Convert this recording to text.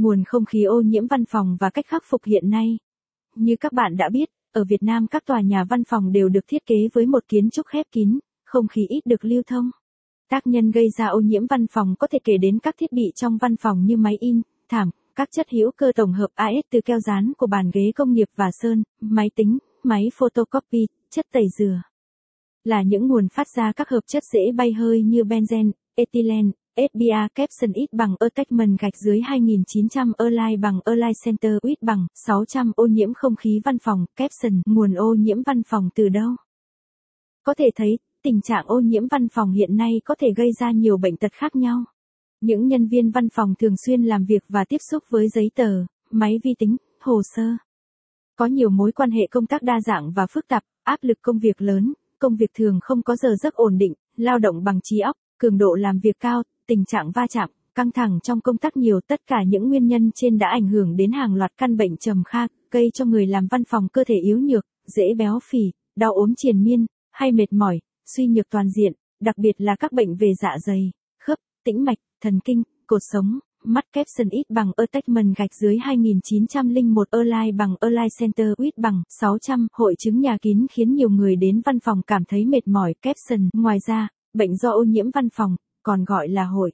Nguồn không khí ô nhiễm văn phòng và cách khắc phục hiện nay. Như các bạn đã biết, ở Việt Nam các tòa nhà văn phòng đều được thiết kế với một kiến trúc khép kín, không khí ít được lưu thông. Tác nhân gây ra ô nhiễm văn phòng có thể kể đến các thiết bị trong văn phòng như máy in, thảm, các chất hữu cơ tổng hợp AS từ keo dán của bàn ghế công nghiệp và sơn, máy tính, máy photocopy, chất tẩy dừa. Là những nguồn phát ra các hợp chất dễ bay hơi như benzen, ethylene, SBA caption ít bằng attachment gạch dưới 2900 Align bằng Align Center ít bằng 600 ô nhiễm không khí văn phòng caption nguồn ô nhiễm văn phòng từ đâu. Có thể thấy, tình trạng ô nhiễm văn phòng hiện nay có thể gây ra nhiều bệnh tật khác nhau. Những nhân viên văn phòng thường xuyên làm việc và tiếp xúc với giấy tờ, máy vi tính, hồ sơ. Có nhiều mối quan hệ công tác đa dạng và phức tạp, áp lực công việc lớn, công việc thường không có giờ giấc ổn định, lao động bằng trí óc, cường độ làm việc cao, tình trạng va chạm, căng thẳng trong công tác nhiều tất cả những nguyên nhân trên đã ảnh hưởng đến hàng loạt căn bệnh trầm kha, gây cho người làm văn phòng cơ thể yếu nhược, dễ béo phì, đau ốm triền miên, hay mệt mỏi, suy nhược toàn diện, đặc biệt là các bệnh về dạ dày, khớp, tĩnh mạch, thần kinh, cột sống, mắt caption ít bằng attachment gạch dưới 2901 online bằng online Center ít bằng 600 hội chứng nhà kín khiến nhiều người đến văn phòng cảm thấy mệt mỏi caption. Ngoài ra, bệnh do ô nhiễm văn phòng, còn gọi là hội.